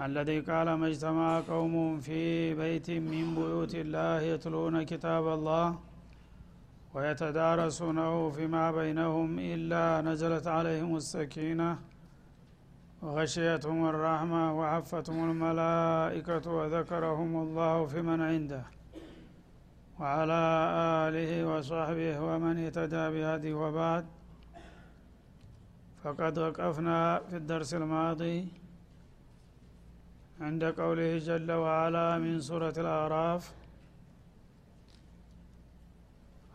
الذي قال ما اجتمع قوم في بيت من بيوت الله يتلون كتاب الله ويتدارسونه فيما بينهم إلا نزلت عليهم السكينة وغشيتهم الرحمة وعفتهم الملائكة وذكرهم الله في من عنده وعلى آله وصحبه ومن اهتدى بهذه وبعد. فقد وقفنا في الدرس الماضي عند قوله جل وعلا من سورة الأعراف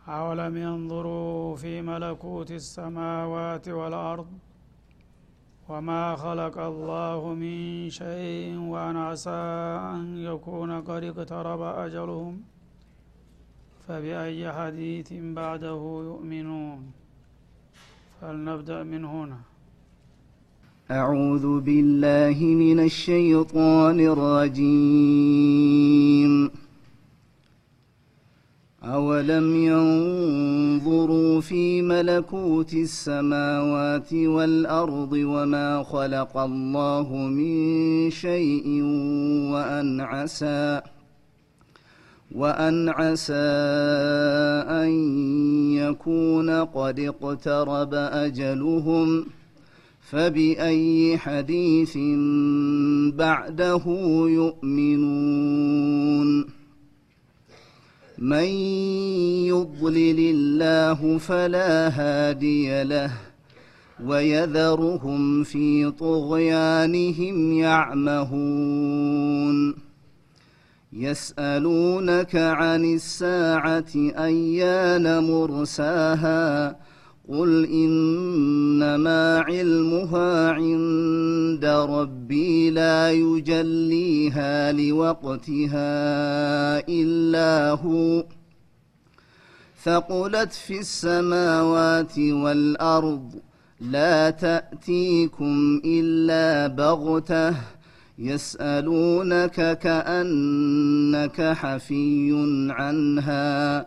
أولم ينظروا في ملكوت السماوات والأرض وما خلق الله من شيء وأن عسى أن يكون قد اقترب أجلهم فبأي حديث بعده يؤمنون؟ فلنبدأ من هنا. أعوذ بالله من الشيطان الرجيم. أولم ينظروا في ملكوت السماوات والأرض وما خلق الله من شيء وأن عسى وأن عسى أن يكون قد اقترب أجلهم ۖ. فبأي حديث بعده يؤمنون؟ من يضلل الله فلا هادي له ويذرهم في طغيانهم يعمهون. يسألونك عن الساعة أيان مرساها؟ قل إنما علمها عند ربي لا يجليها لوقتها إلا هو ثقلت في السماوات والأرض لا تأتيكم إلا بغته يسألونك كأنك حفي عنها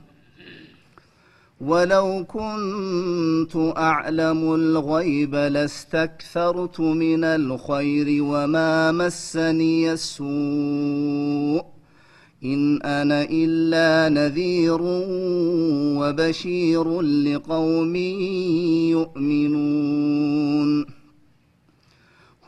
ولو كنت أعلم الغيب لاستكثرت من الخير وما مسني السوء إن أنا إلا نذير وبشير لقوم يؤمنون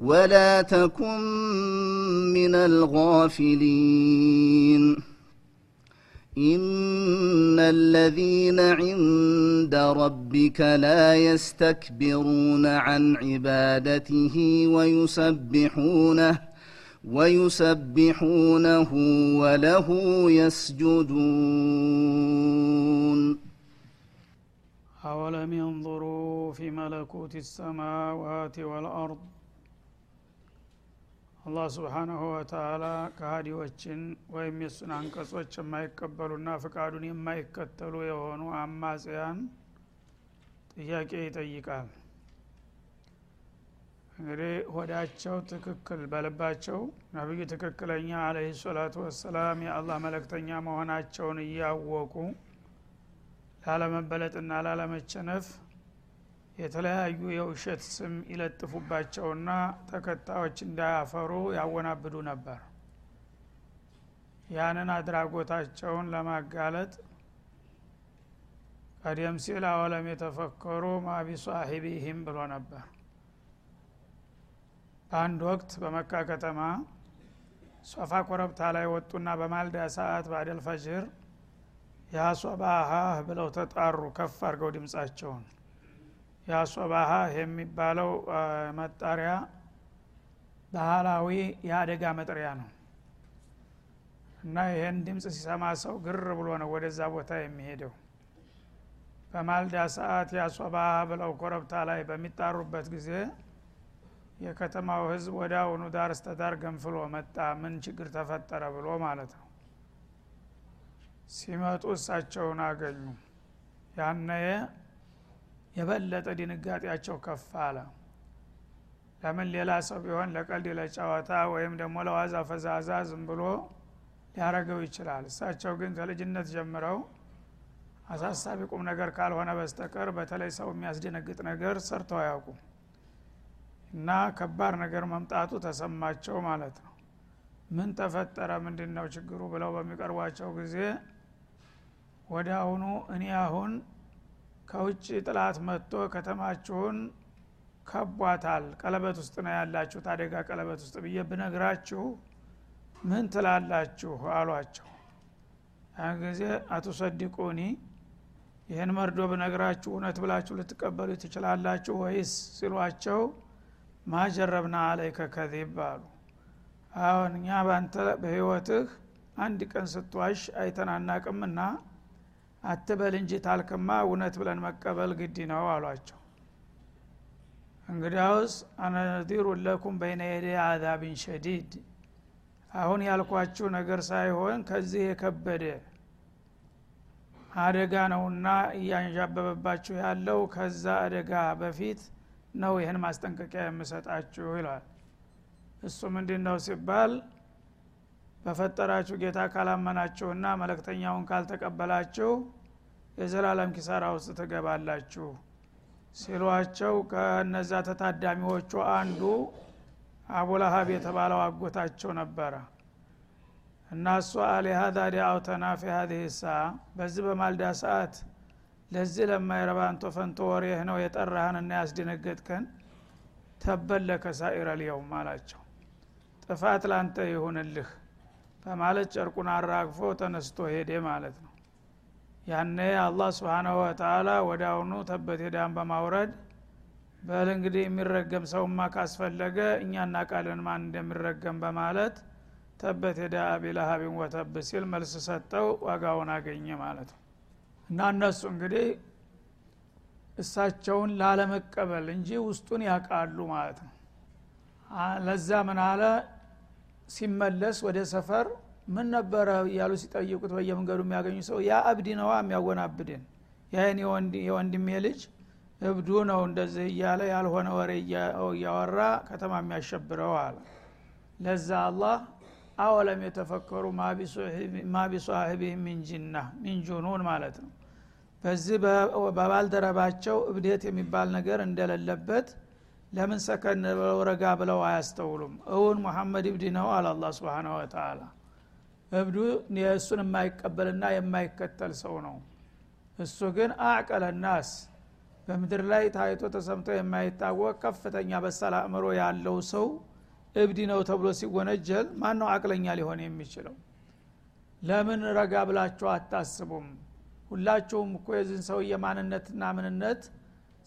ولا تكن من الغافلين. إن الذين عند ربك لا يستكبرون عن عبادته ويسبحونه ويسبحونه وله يسجدون. أولم ينظروا في ملكوت السماوات والأرض አላህ ስብሓናሁ ወተላ ከሀዲዎችን ወይም የሱን አንቀጾች የማይቀበሉና ፍቃዱን የማይከተሉ የሆኑ አማጽያን ጥያቄ ይጠይቃል። እንግዲህ ሆዳቸው ትክክል በልባቸው ነቢዩ ትክክለኛ አለህ ሰላቱ ወሰላም የአላህ መለክተኛ መሆናቸውን እያወቁ ላለመበለጥና ላለመቸነፍ የተለያዩ የውሸት ስም ይለጥፉባቸውና ተከታዮች እንዳያፈሩ ያወናብዱ ነበር። ያንን አድራጎታቸውን ለማጋለጥ ቀደም ሲል አወለም የተፈከሩ ማቢ ሳሒቢህም ብሎ ነበር። በአንድ ወቅት በመካ ከተማ ሶፋ ኮረብታ ላይ ወጡና በማልዳ ሰዓት ባደል ፈጅር ያ ሶባሃህ ብለው ተጣሩ። ከፍ አድርገው ድምፃቸውን የአሶባሃ የሚባለው መጣሪያ ባህላዊ የአደጋ መጥሪያ ነው። እና ይህን ድምፅ ሲሰማ ሰው ግር ብሎ ነው ወደዛ ቦታ የሚሄደው። በማልዳ ሰዓት የአሶባሃ ብለው ኮረብታ ላይ በሚጣሩበት ጊዜ የከተማው ህዝብ ወደ አሁኑ ዳር እስተዳር ገንፍሎ መጣ። ምን ችግር ተፈጠረ ብሎ ማለት ነው። ሲመጡ እሳቸውን አገኙ። ያነየ የበለጠ ድንጋጤያቸው ከፍ አለ። ለምን ሌላ ሰው ቢሆን ለቀልድ ለጨዋታ ወይም ደግሞ ለዋዛ ፈዛዛ ዝም ብሎ ሊያረገው ይችላል? እሳቸው ግን ከልጅነት ጀምረው አሳሳቢ ቁም ነገር ካልሆነ በስተቀር በተለይ ሰው የሚያስደነግጥ ነገር ሰርተው አያውቁም እና ከባድ ነገር መምጣቱ ተሰማቸው ማለት ነው። ምን ተፈጠረ? ምንድን ነው ችግሩ? ብለው በሚቀርቧቸው ጊዜ ወደ አሁኑ እኔ አሁን ከውጭ ጥላት መጥቶ ከተማችሁን ከቧታል። ቀለበት ውስጥ ነው ያላችሁት። አደጋ ቀለበት ውስጥ ብዬ ብነግራችሁ ምን ትላላችሁ አሏቸው። ያን ጊዜ አቶ ሰዲቁኒ ይህን መርዶ ብነግራችሁ እውነት ብላችሁ ልትቀበሉ ትችላላችሁ ወይስ ሲሏቸው ማጀረብና አለይከ ከዚብ አሉ። አሁን እኛ ባንተ በህይወትህ አንድ ቀን ስትዋሽ አይተናናቅምና አትበል እንጂ ታልክማ እውነት ብለን መቀበል ግድ ነው አሏቸው። እንግዲያውስ አነዚሩ ለኩም በይነ የደ አዛቢን ሸዲድ። አሁን ያልኳችሁ ነገር ሳይሆን ከዚህ የከበደ አደጋ ነውና እያንዣበበባችሁ ያለው ከዛ አደጋ በፊት ነው ይህን ማስጠንቀቂያ የምሰጣችሁ ይለዋል እሱ ምንድ ነው ሲባል በፈጠራችሁ ጌታ ካላመናችሁና መለክተኛውን ካልተቀበላችሁ የዘላለም ኪሳራ ውስጥ ትገባላችሁ ሲሏቸው ከነዛ ተታዳሚዎቹ አንዱ አቡላሀብ የተባለው አጎታቸው ነበረ። እና እሱ አሊሃዛ ዲአውተና ፊ ሀዚህ ሳ በዚህ በማልዳ ሰዓት ለዚህ ለማይረባ አንቶ ፈንቶ ወሬህ ነው የጠራህንና ያስደነገጥከን ተበለከ ሳኢረ ልየውም አላቸው። ጥፋት ላንተ ይሁንልህ በማለት ጨርቁን አራግፎ ተነስቶ ሄደ ማለት ነው። ያነ አላህ ስብሓናሁ ወተላ ወደ አሁኑ ተበት ሄዳን በማውረድ በል እንግዲህ የሚረገም ሰውማ ካስፈለገ እኛ እናቃለን ማን እንደሚረገም በማለት ተበት ሄዳ አቢለሀቢን ወተብ ሲል መልስ ሰጠው ዋጋውን አገኘ ማለት ነው። እና እነሱ እንግዲህ እሳቸውን ላለመቀበል እንጂ ውስጡን ያውቃሉ ማለት ነው። ለዛ ምን አለ ሲመለስ ወደ ሰፈር ምን ነበረ እያሉ ሲጠይቁት በየመንገዱ የሚያገኙ ሰው ያ እብድ ነዋ የሚያወናብድን። ይህን የወንድሜ ልጅ እብዱ ነው እንደዚህ እያለ ያልሆነ ወሬ እያወራ ከተማ የሚያሸብረው አለ። ለዛ አላህ አወለም የተፈከሩ ማ ቢሷሂቢህ ሚን ጅና ሚን ጁኑን ማለት ነው። በዚህ በባልደረባቸው እብደት የሚባል ነገር እንደሌለበት ለምን ሰከን ብለው ረጋ ብለው አያስተውሉም? እውን ሙሐመድ እብድ ነው አለ አላ ስብን ወተላ እብዱ የእሱን የማይቀበልና የማይከተል ሰው ነው። እሱ ግን አዕቀለ ናስ። በምድር ላይ ታይቶ ተሰምቶ የማይታወቅ ከፍተኛ በሳል አእምሮ ያለው ሰው እብድ ነው ተብሎ ሲወነጀል ማን ነው አቅለኛ ሊሆን የሚችለው? ለምን ረጋ ብላችሁ አታስቡም? ሁላችሁም እኮ የዚህን ሰውዬ ማንነትና ምንነት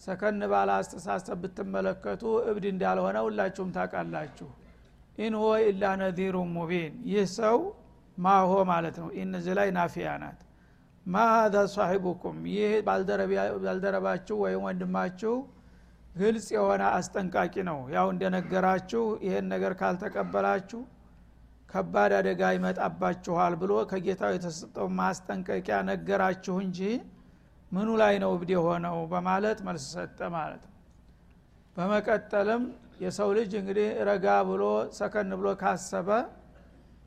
ሰከን ባለ አስተሳሰብ ብትመለከቱ እብድ እንዳልሆነ ሁላችሁም ታውቃላችሁ። إن هو إلا نذير مبين። ይህ ሰው ما هو ማለት ነው። إن እዚህ ላይ نافية ናት። ማ ሀዛ ሳሒቡኩም ይህ ባልደረባችሁ ወይም ወንድማችሁ ግልጽ የሆነ አስጠንቃቂ ነው። ያው እንደነገራችሁ ይህን ነገር ካልተቀበላችሁ ከባድ አደጋ ይመጣባችኋል ብሎ ከጌታው የተሰጠው ማስጠንቀቂያ ነገራችሁ እንጂ ምኑ ላይ ነው እብድ የሆነው በማለት መልስ ሰጠ ማለት ነው። በመቀጠልም የሰው ልጅ እንግዲህ ረጋ ብሎ ሰከን ብሎ ካሰበ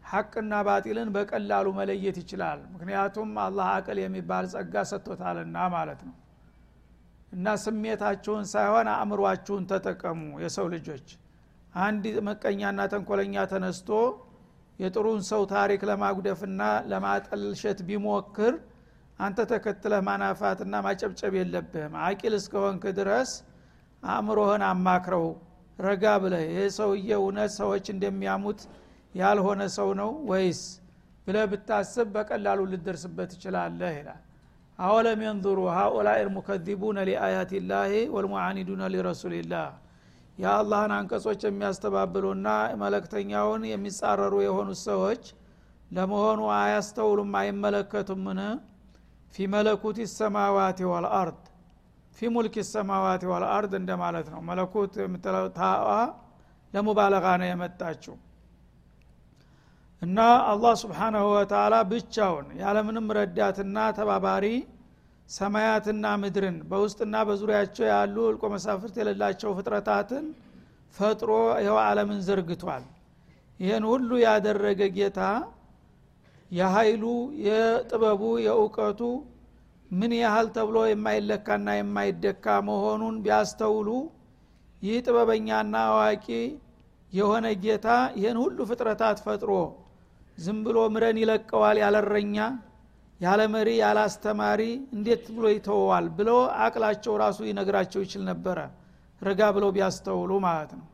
ሐቅና ባጢልን በቀላሉ መለየት ይችላል። ምክንያቱም አላህ አቅል የሚባል ጸጋ ሰጥቶታልና ማለት ነው። እና ስሜታችሁን ሳይሆን አእምሯችሁን ተጠቀሙ የሰው ልጆች። አንድ መቀኛና ተንኮለኛ ተነስቶ የጥሩን ሰው ታሪክ ለማጉደፍና ለማጠልሸት ቢሞክር አንተ ተከትለህ ማናፋትና ማጨብጨብ የለብህም። አቂል እስከሆንክ ድረስ አእምሮህን አማክረው። ረጋ ብለህ ይህ ሰውዬ እውነት ሰዎች እንደሚያሙት ያልሆነ ሰው ነው ወይስ ብለህ ብታስብ በቀላሉ ልደርስበት ትችላለህ ይላል። አወለም የንظሩ ሃኡላይ ልሙከዚቡነ ሊአያት ላህ ወልሙዓኒዱነ ሊረሱልላህ የአላህን አንቀጾች የሚያስተባብሉና መለክተኛውን የሚጻረሩ የሆኑት ሰዎች ለመሆኑ አያስተውሉም? አይመለከቱምን ፊ መለኩት ሰማዋት ወልአርድ ፊ ሙልክ ሰማዋት ወልአርድ እንደማለት ነው። መለኩት የምትለው ታዋ ለሙባለጋ ነው የመጣችው። እና አላህ ስብሓናሁ ወተላ ብቻውን ያለምንም ረዳትና ተባባሪ ሰማያትና ምድርን በውስጥና በዙሪያቸው ያሉ እልቆ መሳፍርት የሌላቸው ፍጥረታትን ፈጥሮ ይኸው ዓለምን ዘርግቷል። ይህን ሁሉ ያደረገ ጌታ የኃይሉ የጥበቡ የእውቀቱ ምን ያህል ተብሎ የማይለካና የማይደካ መሆኑን ቢያስተውሉ ይህ ጥበበኛና አዋቂ የሆነ ጌታ ይህን ሁሉ ፍጥረታት ፈጥሮ ዝም ብሎ ምረን ይለቀዋል ያለረኛ ያለ መሪ ያለ አስተማሪ እንዴት ብሎ ይተወዋል ብሎ አቅላቸው ራሱ ይነግራቸው ይችል ነበረ። ረጋ ብለው ቢያስተውሉ ማለት ነው።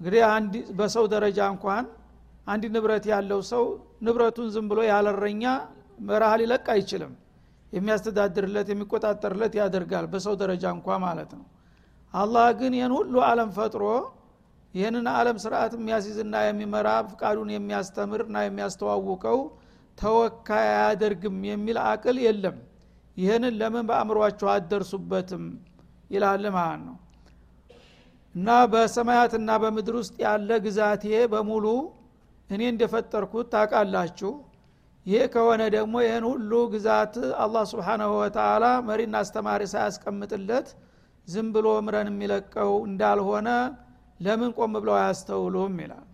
እንግዲህ አንድ በሰው ደረጃ እንኳን አንድ ንብረት ያለው ሰው ንብረቱን ዝም ብሎ ያለረኛ በረሃ ሊለቅ አይችልም። የሚያስተዳድርለት የሚቆጣጠርለት ያደርጋል በሰው ደረጃ እንኳ ማለት ነው። አላህ ግን ይህን ሁሉ አለም ፈጥሮ ይህንን አለም ስርዓት የሚያስይዝና የሚመራ ፍቃዱን የሚያስተምርና የሚያስተዋውቀው ተወካይ አያደርግም የሚል አቅል የለም። ይህንን ለምን በአእምሯቸው አደርሱበትም ይላል ማለት ነው። እና በሰማያትና በምድር ውስጥ ያለ ግዛቴ በሙሉ እኔ እንደፈጠርኩት ታቃላችሁ ይህ ከሆነ ደግሞ ይህን ሁሉ ግዛት አላህ ስብሓናሁ ወተላ መሪና አስተማሪ ሳያስቀምጥለት ዝም ብሎ ምረን የሚለቀው እንዳልሆነ ለምን ቆም ብለው አያስተውሉም ይላል።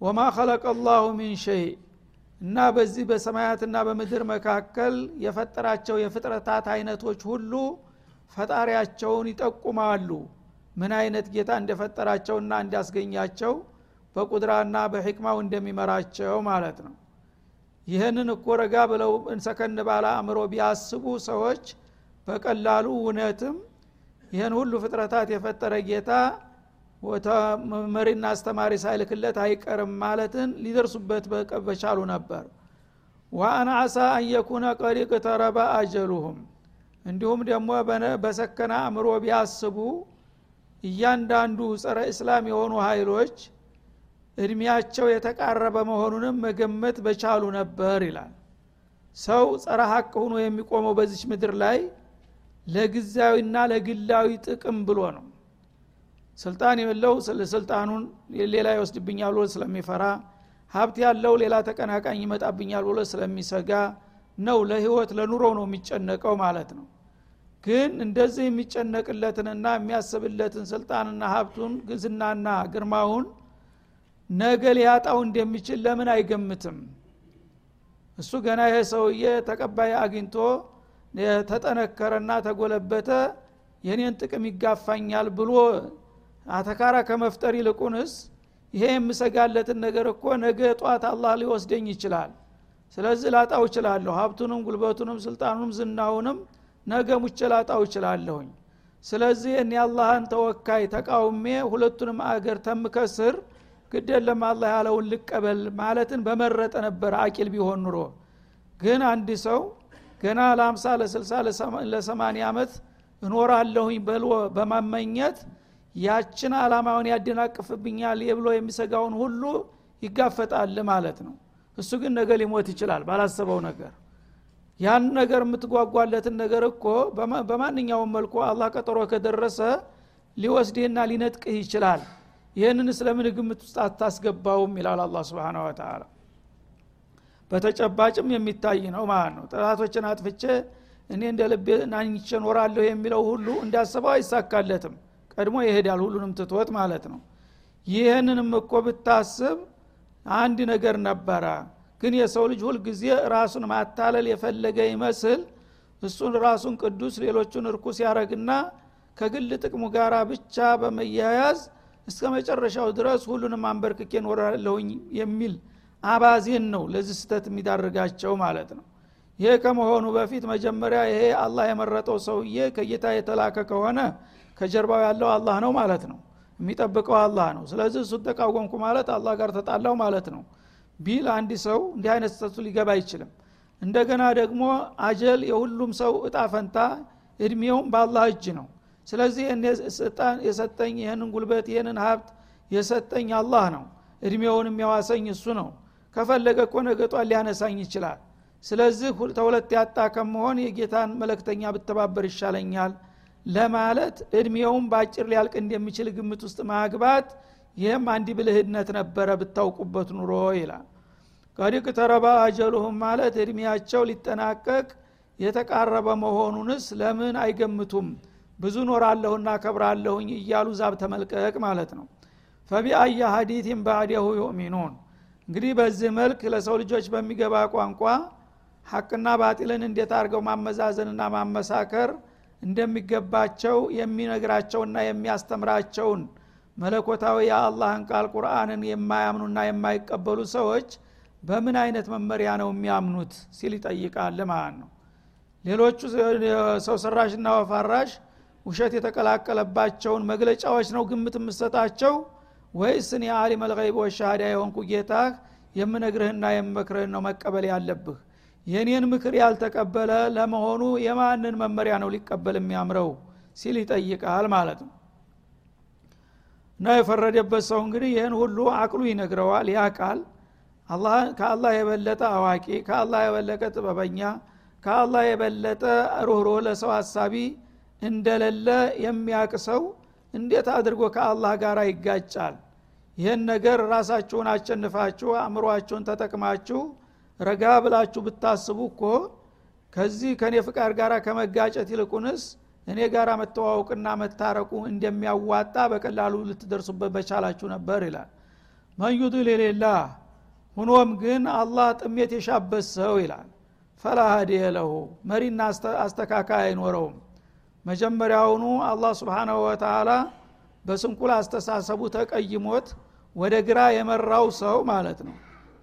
ወማ ኸለቀ ላሁ ሚን ሸይ እና በዚህ በሰማያትና በምድር መካከል የፈጠራቸው የፍጥረታት አይነቶች ሁሉ ፈጣሪያቸውን ይጠቁማሉ። ምን አይነት ጌታ እንደፈጠራቸውና እንዲያስገኛቸው በቁድራና በሕክማው እንደሚመራቸው ማለት ነው። ይህንን እኮ ረጋ ብለው እንሰከን ባለ አእምሮ ቢያስቡ ሰዎች በቀላሉ እውነትም ይህን ሁሉ ፍጥረታት የፈጠረ ጌታ መሪና አስተማሪ ሳይልክለት አይቀርም ማለትን ሊደርሱበት በቻሉ ነበር። ወአና አሳ አንየኩነ ቀድ ቅተረበ አጀሉሁም። እንዲሁም ደግሞ በሰከነ አእምሮ ቢያስቡ እያንዳንዱ ጸረ እስላም የሆኑ ኃይሎች እድሜያቸው የተቃረበ መሆኑንም መገመት በቻሉ ነበር ይላል። ሰው ጸረ ሀቅ ሆኖ የሚቆመው በዚች ምድር ላይ ለጊዜያዊና ለግላዊ ጥቅም ብሎ ነው። ስልጣን የለው ስልጣኑን ሌላ ይወስድብኛል ብሎ ስለሚፈራ ሀብት ያለው ሌላ ተቀናቃኝ ይመጣብኛል ብሎ ስለሚሰጋ ነው። ለህይወት ለኑሮው ነው የሚጨነቀው ማለት ነው። ግን እንደዚህ የሚጨነቅለትንና የሚያስብለትን ስልጣንና ሀብቱን ግዝናና ግርማውን ነገ ሊያጣው እንደሚችል ለምን አይገምትም? እሱ ገና ይሄ ሰውዬ ተቀባይ አግኝቶ ተጠነከረና ተጎለበተ የኔን ጥቅም ይጋፋኛል ብሎ አተካራ ከመፍጠር ይልቁንስ ይሄ የምሰጋለትን ነገር እኮ ነገ ጧት አላህ ሊወስደኝ ይችላል። ስለዚህ ላጣው እችላለሁ ሀብቱንም ጉልበቱንም ስልጣኑንም ዝናውንም ነገ ሙቼ ላጣው እችላለሁኝ። ስለዚህ እኔ አላህን ተወካይ ተቃውሜ ሁለቱንም አገር ተምከስር ግደለም አላህ ያለውን ልቀበል ማለትን በመረጠ ነበር አቂል ቢሆን ኑሮ። ግን አንድ ሰው ገና ለአምሳ ለስልሳ ለሰማኒ ዓመት እኖራለሁኝ በሎ በማመኘት ያችን አላማውን ያደናቅፍብኛል ብሎ የሚሰጋውን ሁሉ ይጋፈጣል ማለት ነው። እሱ ግን ነገ ሊሞት ይችላል ባላሰበው ነገር። ያን ነገር የምትጓጓለትን ነገር እኮ በማንኛውም መልኩ አላህ ቀጠሮ ከደረሰ ሊወስድህና ሊነጥቅህ ይችላል ይህንን ስለምን ግምት ውስጥ አታስገባውም? ይላል አላ ስብን ወተላ በተጨባጭም የሚታይ ነው ማለት ነው። ጠላቶችን አጥፍቼ እኔ እንደ ልቤ ናኝቼ ኖራለሁ የሚለው ሁሉ እንዳስበው አይሳካለትም። ቀድሞ ይሄዳል ሁሉንም ትቶት ማለት ነው። ይህንንም እኮ ብታስብ አንድ ነገር ነበረ። ግን የሰው ልጅ ሁልጊዜ ራሱን ማታለል የፈለገ ይመስል እሱን ራሱን ቅዱስ ሌሎቹን እርኩስ ያረግና ከግል ጥቅሙ ጋር ብቻ በመያያዝ እስከ መጨረሻው ድረስ ሁሉንም አንበርክኬ ኖራለሁኝ የሚል አባዜን ነው ለዚህ ስተት የሚዳርጋቸው ማለት ነው። ይሄ ከመሆኑ በፊት መጀመሪያ ይሄ አላህ የመረጠው ሰውዬ ከጌታ የተላከ ከሆነ ከጀርባው ያለው አላህ ነው ማለት ነው። የሚጠብቀው አላህ ነው። ስለዚህ እሱን ተቃወምኩ ማለት አላህ ጋር ተጣላው ማለት ነው። ቢል አንድ ሰው እንዲህ አይነት ስተቱ ሊገባ አይችልም። እንደገና ደግሞ አጀል የሁሉም ሰው እጣ ፈንታ እድሜውም በአላህ እጅ ነው ስለዚህ የሰጠኝ ይህንን ጉልበት ይህንን ሀብት የሰጠኝ አላህ ነው። እድሜውን የሚያዋሰኝ እሱ ነው። ከፈለገ እኮ ነገጧን ሊያነሳኝ ይችላል። ስለዚህ ተሁለት ያጣ ከመሆን የጌታን መለክተኛ ብተባበር ይሻለኛል ለማለት እድሜውም በአጭር ሊያልቅ እንደሚችል ግምት ውስጥ ማግባት ይህም አንድ ብልህነት ነበረ ብታውቁበት ኑሮ ይላል። ቀዲቅ ተረባ አጀሉሁም ማለት እድሜያቸው ሊጠናቀቅ የተቃረበ መሆኑንስ ለምን አይገምቱም ብዙ ኖራለሁና ከብራለሁኝ እያሉ ዛብ ተመልቀቅ ማለት ነው። ፈቢአየ ሀዲቲን ባዕደሁ ዩእሚኑን። እንግዲህ በዚህ መልክ ለሰው ልጆች በሚገባ ቋንቋ ሐቅና ባጢልን እንዴት አድርገው ማመዛዘንና ማመሳከር እንደሚገባቸው የሚነግራቸውና የሚያስተምራቸውን መለኮታዊ የአላህን ቃል ቁርአንን የማያምኑና የማይቀበሉ ሰዎች በምን አይነት መመሪያ ነው የሚያምኑት ሲል ይጠይቃል ማለት ነው። ሌሎቹ ሰው ሰራሽና ወፋራሽ ውሸት የተቀላቀለባቸውን መግለጫዎች ነው ግምት የምሰጣቸው ወይስ እኔ አሊም አልገይብ ወሻሃዳ የሆንኩ ጌታ የምነግርህና የምመክርህን ነው መቀበል ያለብህ? የኔን ምክር ያልተቀበለ ለመሆኑ የማንን መመሪያ ነው ሊቀበል የሚያምረው? ሲል ይጠይቃል ማለት ነው። እና የፈረደበት ሰው እንግዲህ ይህን ሁሉ አቅሉ ይነግረዋል። ያ ቃል ከአላህ የበለጠ አዋቂ ከአላህ የበለጠ ጥበበኛ ከአላህ የበለጠ ሩህሩህ ለሰው ሀሳቢ እንደሌለ የሚያቅ ሰው እንዴት አድርጎ ከአላህ ጋር ይጋጫል? ይህን ነገር ራሳችሁን አሸንፋችሁ አእምሯችሁን ተጠቅማችሁ ረጋ ብላችሁ ብታስቡ እኮ ከዚህ ከእኔ ፍቃድ ጋር ከመጋጨት ይልቁንስ እኔ ጋር መተዋወቅና መታረቁ እንደሚያዋጣ በቀላሉ ልትደርሱበት በቻላችሁ ነበር ይላል። መዩድል የሌላህ ሁኖም ግን አላህ ጥሜት የሻበት ሰው ይላል። ፈላ ሀዲየ ለሁ መሪና አስተካካይ አይኖረውም መጀመሪያውኑ አላህ ስብሓናሁ ወተላ በስንኩል አስተሳሰቡ ተቀይሞት ወደ ግራ የመራው ሰው ማለት ነው።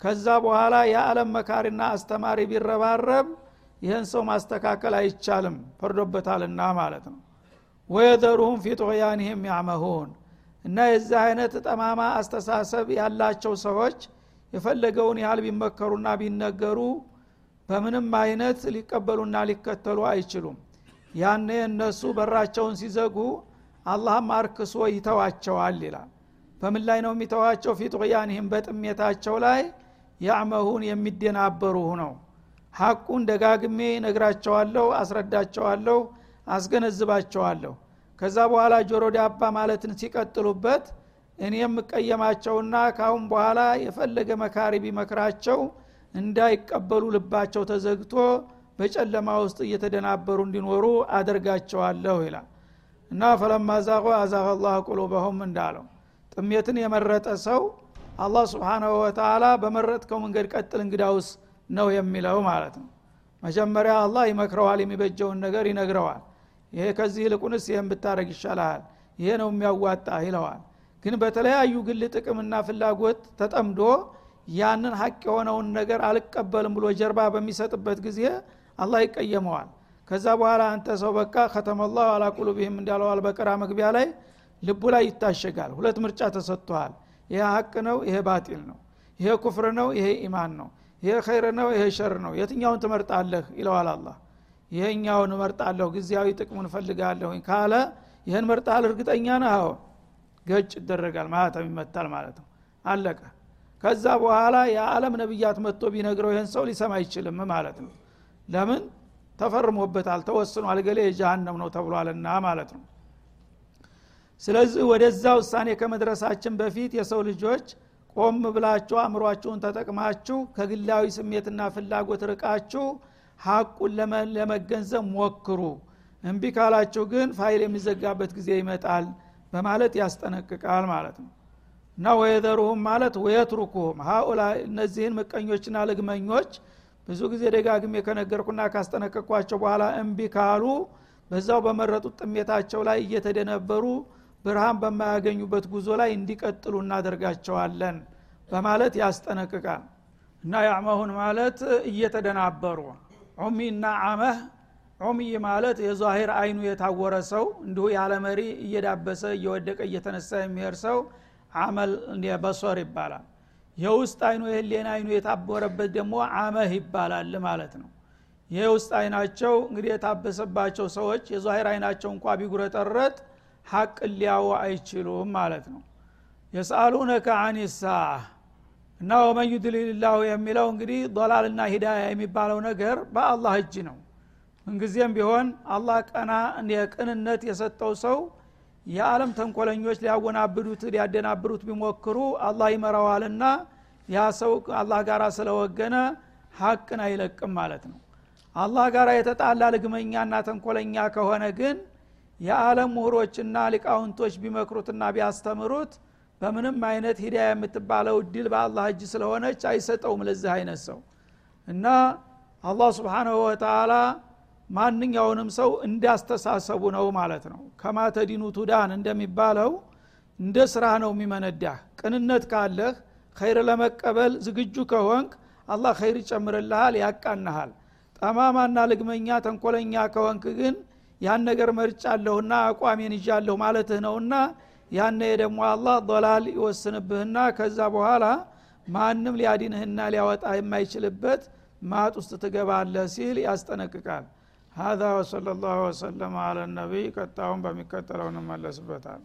ከዛ በኋላ የዓለም መካሪና አስተማሪ ቢረባረብ ይህን ሰው ማስተካከል አይቻልም ፈርዶበታልና ማለት ነው። ወየዘሩሁም ፊ ጦያንህም ያመሁን እና የዚህ አይነት ጠማማ አስተሳሰብ ያላቸው ሰዎች የፈለገውን ያህል ቢመከሩና ቢነገሩ በምንም አይነት ሊቀበሉና ሊከተሉ አይችሉም ያኔ እነሱ በራቸውን ሲዘጉ አላህም አርክሶ ይተዋቸዋል ይላል። በምን ላይ ነው የሚተዋቸው? ፊት ቅያንህም በጥሜታቸው ላይ ያዕመሁን የሚደናበሩ ነው ሐቁን ደጋግሜ ነግራቸዋለሁ አስረዳቸዋለሁ አስገነዝባቸዋለሁ። ከዛ በኋላ ጆሮ ዳባ ማለትን ሲቀጥሉበት እኔ የምቀየማቸውና ካሁን በኋላ የፈለገ መካሪ ቢመክራቸው እንዳይቀበሉ ልባቸው ተዘግቶ በጨለማ ውስጥ እየተደናበሩ እንዲኖሩ አደርጋቸዋለሁ ይላል። እና ፈለማ ዛቆ አዛቀ ላህ ቁሉበሁም እንዳለው ጥሜትን የመረጠ ሰው አላህ ስብሓናሁ ወተላ በመረጥከው መንገድ ቀጥል እንግዳውስ ነው የሚለው ማለት ነው። መጀመሪያ አላህ ይመክረዋል የሚበጀውን ነገር ይነግረዋል። ይሄ ከዚህ ይልቁንስ ይህን ብታደረግ ይሻልሃል ይሄ ነው የሚያዋጣ ይለዋል። ግን በተለያዩ ግል ጥቅምና ፍላጎት ተጠምዶ ያንን ሀቅ የሆነውን ነገር አልቀበልም ብሎ ጀርባ በሚሰጥበት ጊዜ አላህ ይቀየመዋል። ከዛ በኋላ አንተ ሰው በቃ ከተመላሁ አላ ቁሉብህም እንዳለው አልበቀራ መግቢያ ላይ ልቡ ላይ ይታሸጋል። ሁለት ምርጫ ተሰጥቷል። ይሄ ሀቅ ነው ይሄ ባጢል ነው። ይሄ ኩፍር ነው ይሄ ኢማን ነው። ይሄ ኸይር ነው ይሄ ሸር ነው። የትኛውን ትመርጣለህ? ይለዋል አላህ። ይሄኛውን እመርጣለሁ ጊዜያዊ ጥቅሙን እፈልጋለሁኝ ካለ ይህን መርጣል እርግጠኛ ነህ? አዎ። ገጭ ይደረጋል ማለትም ይመታል ማለት ነው። አለቀ። ከዛ በኋላ የዓለም ነቢያት መጥቶ ቢነግረው ይህን ሰው ሊሰማ አይችልም ማለት ነው ለምን? ተፈርሞበታል ተወስኗል ገሌ የጀሃነም ነው ተብሏልና ማለት ነው። ስለዚህ ወደዛ ውሳኔ ከመድረሳችን በፊት የሰው ልጆች ቆም ብላችሁ አእምሯችሁን ተጠቅማችሁ ከግላዊ ስሜትና ፍላጎት ርቃችሁ ሀቁን ለመገንዘብ ሞክሩ። እምቢ ካላችሁ ግን ፋይል የሚዘጋበት ጊዜ ይመጣል በማለት ያስጠነቅቃል ማለት ነው። እና ወየዘሩሁም ማለት ወየትሩኩሁም ሀኡላ እነዚህን ምቀኞችና ልግመኞች ብዙ ጊዜ ደጋግሜ ከነገርኩና ካስጠነቀቅኳቸው በኋላ እምቢ ካሉ በዛው በመረጡት ጥሜታቸው ላይ እየተደነበሩ ብርሃን በማያገኙበት ጉዞ ላይ እንዲቀጥሉ እናደርጋቸዋለን በማለት ያስጠነቅቃል። እና ያዕመሁን ማለት እየተደናበሩ ዑሚና አመህ ዑሚይ ማለት የዛሂር አይኑ የታወረ ሰው እንዲሁ ያለ መሪ እየዳበሰ እየወደቀ እየተነሳ የሚሄድ ሰው አመል በሶር ይባላል የውስጥ አይኑ የህሌን አይኑ የታቦረበት ደግሞ አመህ ይባላል ማለት ነው። የውስጥ አይናቸው እንግዲህ የታበሰባቸው ሰዎች የዛሂር አይናቸው እንኳ ቢጉረጠረጥ ሀቅ ሊያው አይችሉም ማለት ነው። የስአሉነከ አን እና ወመን ዩድሊልላሁ የሚለው እንግዲህ ዶላልና ሂዳያ የሚባለው ነገር በአላህ እጅ ነው። ምንጊዜም ቢሆን አላህ ቀና የቅንነት የሰጠው ሰው የዓለም ተንኮለኞች ሊያወናብዱት ሊያደናብሩት ቢሞክሩ አላህ ይመራዋልና ያ ሰው አላህ ጋር ስለወገነ ሀቅን አይለቅም ማለት ነው። አላህ ጋር የተጣላ ልግመኛና ተንኮለኛ ከሆነ ግን የዓለም ምሁሮችና ሊቃውንቶች ቢመክሩትና ቢያስተምሩት በምንም አይነት ሂዳያ የምትባለው እድል በአላህ እጅ ስለሆነች አይሰጠውም ለዚህ አይነት ሰው። እና አላህ ስብሓናሁ ወተላ ማንኛውንም ሰው እንዳስተሳሰቡ ነው ማለት ነው። ከማተዲኑ ቱዳን እንደሚባለው እንደ ስራ ነው የሚመነዳህ። ቅንነት ካለህ ኸይር ለመቀበል ዝግጁ ከሆንክ አላህ ኸይር ይጨምርልሃል ያቃናሃል ጠማማና ልግመኛ ተንኮለኛ ከሆንክ ግን ያን ነገር መርጫለሁና አቋሜን ይዣለሁ ማለትህ ነውና ያነ ደግሞ አላህ ዶላል ይወስንብህና ከዛ በኋላ ማንም ሊያዲንህና ሊያወጣ የማይችልበት ማጥ ውስጥ ትገባለህ ሲል ያስጠነቅቃል ሀዛ ወሰለ ላሁ ወሰለም አለ ነቢይ ቀጣውን በሚከተለው እንመለስበታል